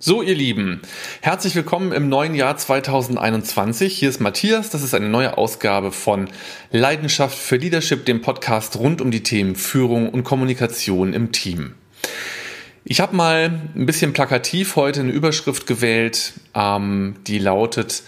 So, ihr Lieben, herzlich willkommen im neuen Jahr 2021. Hier ist Matthias. Das ist eine neue Ausgabe von Leidenschaft für Leadership, dem Podcast rund um die Themen Führung und Kommunikation im Team. Ich habe mal ein bisschen plakativ heute eine Überschrift gewählt, ähm, die lautet,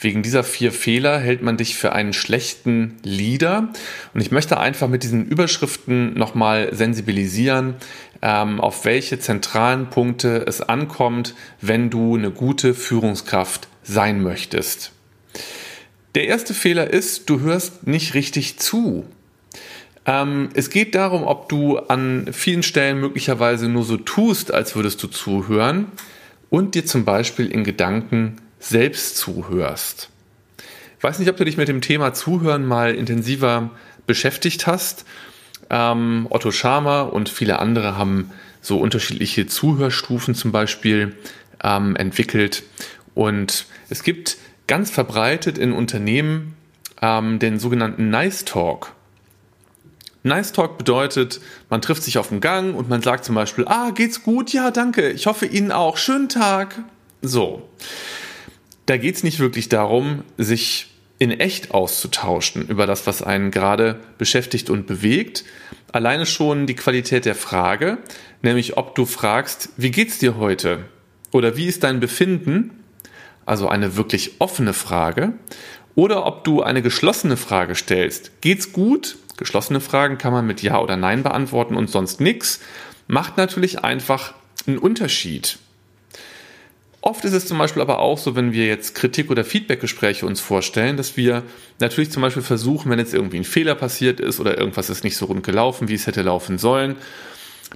wegen dieser vier Fehler hält man dich für einen schlechten Leader. Und ich möchte einfach mit diesen Überschriften nochmal sensibilisieren, ähm, auf welche zentralen Punkte es ankommt, wenn du eine gute Führungskraft sein möchtest. Der erste Fehler ist, du hörst nicht richtig zu. Ähm, es geht darum, ob du an vielen Stellen möglicherweise nur so tust, als würdest du zuhören und dir zum Beispiel in Gedanken selbst zuhörst. Ich weiß nicht, ob du dich mit dem Thema Zuhören mal intensiver beschäftigt hast. Ähm, Otto Scharmer und viele andere haben so unterschiedliche Zuhörstufen zum Beispiel ähm, entwickelt. Und es gibt ganz verbreitet in Unternehmen ähm, den sogenannten Nice Talk. Nice Talk bedeutet, man trifft sich auf dem Gang und man sagt zum Beispiel, ah, geht's gut? Ja, danke. Ich hoffe Ihnen auch. Schönen Tag. So. Da geht's nicht wirklich darum, sich in echt auszutauschen über das, was einen gerade beschäftigt und bewegt. Alleine schon die Qualität der Frage, nämlich ob du fragst, wie geht's dir heute? Oder wie ist dein Befinden? Also eine wirklich offene Frage. Oder ob du eine geschlossene Frage stellst. Geht's gut? Geschlossene Fragen kann man mit Ja oder Nein beantworten und sonst nichts. Macht natürlich einfach einen Unterschied. Oft ist es zum Beispiel aber auch so, wenn wir jetzt Kritik- oder Feedbackgespräche uns vorstellen, dass wir natürlich zum Beispiel versuchen, wenn jetzt irgendwie ein Fehler passiert ist oder irgendwas ist nicht so rund gelaufen, wie es hätte laufen sollen,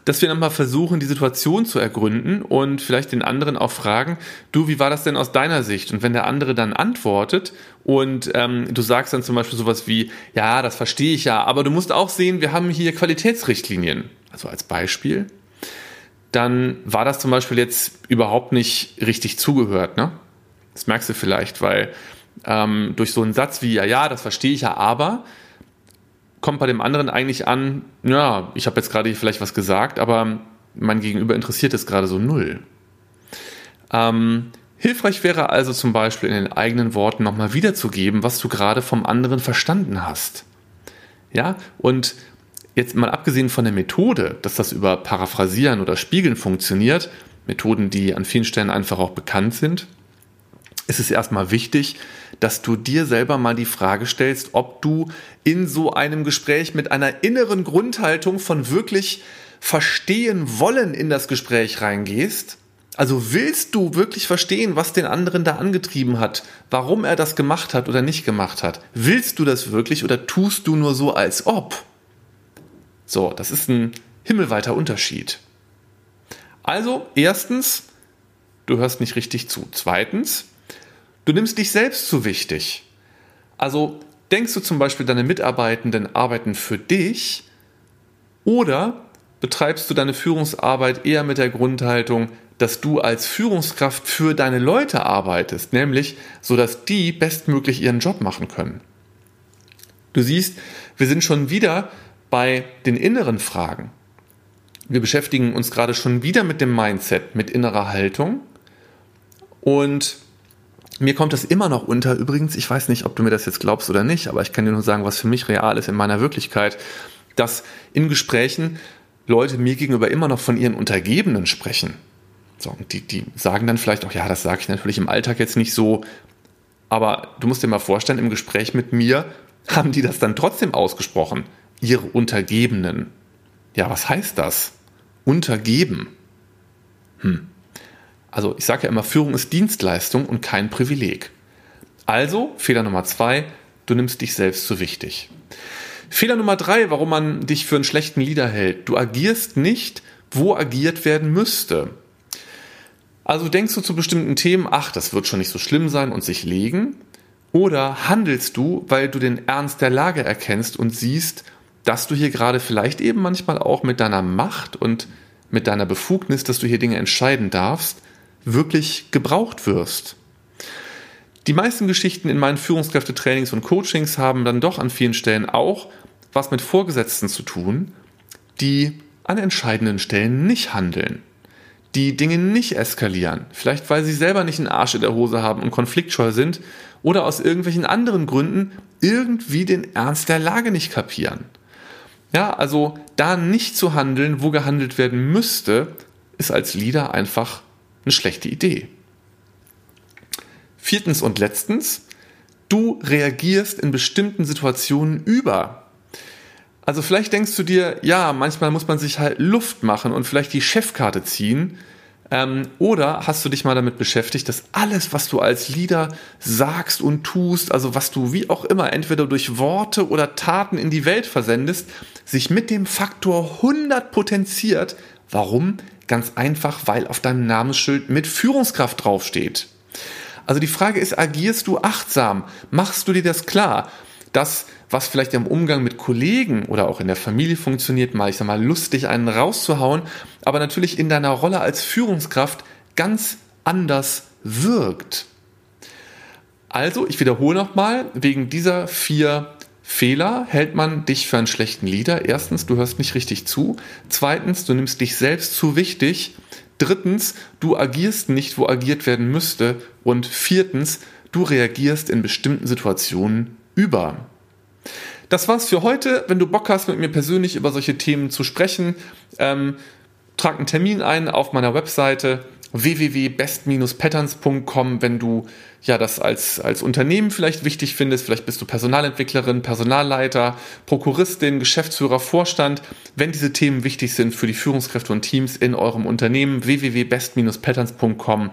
dass wir nochmal versuchen, die Situation zu ergründen und vielleicht den anderen auch fragen, du, wie war das denn aus deiner Sicht? Und wenn der andere dann antwortet und ähm, du sagst dann zum Beispiel sowas wie, ja, das verstehe ich ja, aber du musst auch sehen, wir haben hier Qualitätsrichtlinien. Also als Beispiel, dann war das zum Beispiel jetzt überhaupt nicht richtig zugehört. Ne? Das merkst du vielleicht, weil ähm, durch so einen Satz wie, ja, ja, das verstehe ich ja, aber kommt bei dem anderen eigentlich an, ja, ich habe jetzt gerade vielleicht was gesagt, aber mein Gegenüber interessiert es gerade so null. Ähm, hilfreich wäre also zum Beispiel in den eigenen Worten nochmal wiederzugeben, was du gerade vom anderen verstanden hast. Ja, und Jetzt mal abgesehen von der Methode, dass das über Paraphrasieren oder Spiegeln funktioniert, Methoden, die an vielen Stellen einfach auch bekannt sind, ist es erstmal wichtig, dass du dir selber mal die Frage stellst, ob du in so einem Gespräch mit einer inneren Grundhaltung von wirklich verstehen wollen in das Gespräch reingehst. Also willst du wirklich verstehen, was den anderen da angetrieben hat, warum er das gemacht hat oder nicht gemacht hat? Willst du das wirklich oder tust du nur so als ob? So, das ist ein himmelweiter Unterschied. Also, erstens, du hörst nicht richtig zu. Zweitens, du nimmst dich selbst zu wichtig. Also, denkst du zum Beispiel, deine Mitarbeitenden arbeiten für dich oder betreibst du deine Führungsarbeit eher mit der Grundhaltung, dass du als Führungskraft für deine Leute arbeitest, nämlich so dass die bestmöglich ihren Job machen können. Du siehst, wir sind schon wieder bei den inneren Fragen. Wir beschäftigen uns gerade schon wieder mit dem Mindset, mit innerer Haltung. Und mir kommt das immer noch unter. Übrigens, ich weiß nicht, ob du mir das jetzt glaubst oder nicht, aber ich kann dir nur sagen, was für mich real ist in meiner Wirklichkeit, dass in Gesprächen Leute mir gegenüber immer noch von ihren Untergebenen sprechen. So, und die, die sagen dann vielleicht auch, ja, das sage ich natürlich im Alltag jetzt nicht so, aber du musst dir mal vorstellen, im Gespräch mit mir haben die das dann trotzdem ausgesprochen ihre Untergebenen. Ja, was heißt das? Untergeben. Hm. Also ich sage ja immer, Führung ist Dienstleistung und kein Privileg. Also, Fehler Nummer zwei, du nimmst dich selbst zu wichtig. Fehler Nummer drei, warum man dich für einen schlechten Leader hält. Du agierst nicht, wo agiert werden müsste. Also denkst du zu bestimmten Themen, ach, das wird schon nicht so schlimm sein und sich legen? Oder handelst du, weil du den Ernst der Lage erkennst und siehst, dass du hier gerade vielleicht eben manchmal auch mit deiner Macht und mit deiner Befugnis, dass du hier Dinge entscheiden darfst, wirklich gebraucht wirst. Die meisten Geschichten in meinen Führungskräftetrainings und Coachings haben dann doch an vielen Stellen auch was mit Vorgesetzten zu tun, die an entscheidenden Stellen nicht handeln, die Dinge nicht eskalieren. Vielleicht weil sie selber nicht einen Arsch in der Hose haben und konfliktscheu sind oder aus irgendwelchen anderen Gründen irgendwie den Ernst der Lage nicht kapieren. Ja, also da nicht zu handeln, wo gehandelt werden müsste, ist als Leader einfach eine schlechte Idee. Viertens und letztens, du reagierst in bestimmten Situationen über. Also vielleicht denkst du dir, ja, manchmal muss man sich halt Luft machen und vielleicht die Chefkarte ziehen. Ähm, oder hast du dich mal damit beschäftigt, dass alles, was du als Leader sagst und tust, also was du wie auch immer entweder durch Worte oder Taten in die Welt versendest, sich mit dem Faktor 100 potenziert. Warum? Ganz einfach, weil auf deinem Namensschild mit Führungskraft draufsteht. Also die Frage ist, agierst du achtsam? Machst du dir das klar? das, was vielleicht im Umgang mit Kollegen oder auch in der Familie funktioniert, mal, ich sag mal, lustig einen rauszuhauen, aber natürlich in deiner Rolle als Führungskraft ganz anders wirkt. Also, ich wiederhole nochmal, wegen dieser vier Fehler hält man dich für einen schlechten Leader. Erstens, du hörst nicht richtig zu. Zweitens, du nimmst dich selbst zu wichtig. Drittens, du agierst nicht, wo agiert werden müsste. Und viertens, du reagierst in bestimmten Situationen über. Das war's für heute. Wenn du Bock hast, mit mir persönlich über solche Themen zu sprechen, ähm, trag einen Termin ein auf meiner Webseite www.best-patterns.com, wenn du ja das als, als Unternehmen vielleicht wichtig findest. Vielleicht bist du Personalentwicklerin, Personalleiter, Prokuristin, Geschäftsführer, Vorstand. Wenn diese Themen wichtig sind für die Führungskräfte und Teams in eurem Unternehmen, www.best-patterns.com.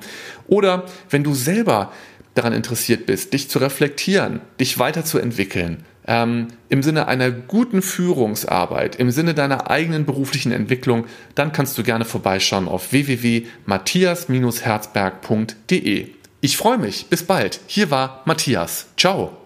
Oder wenn du selber daran interessiert bist, dich zu reflektieren, dich weiterzuentwickeln, ähm, im Sinne einer guten Führungsarbeit, im Sinne deiner eigenen beruflichen Entwicklung, dann kannst du gerne vorbeischauen auf www.matthias-herzberg.de. Ich freue mich. Bis bald. Hier war Matthias. Ciao.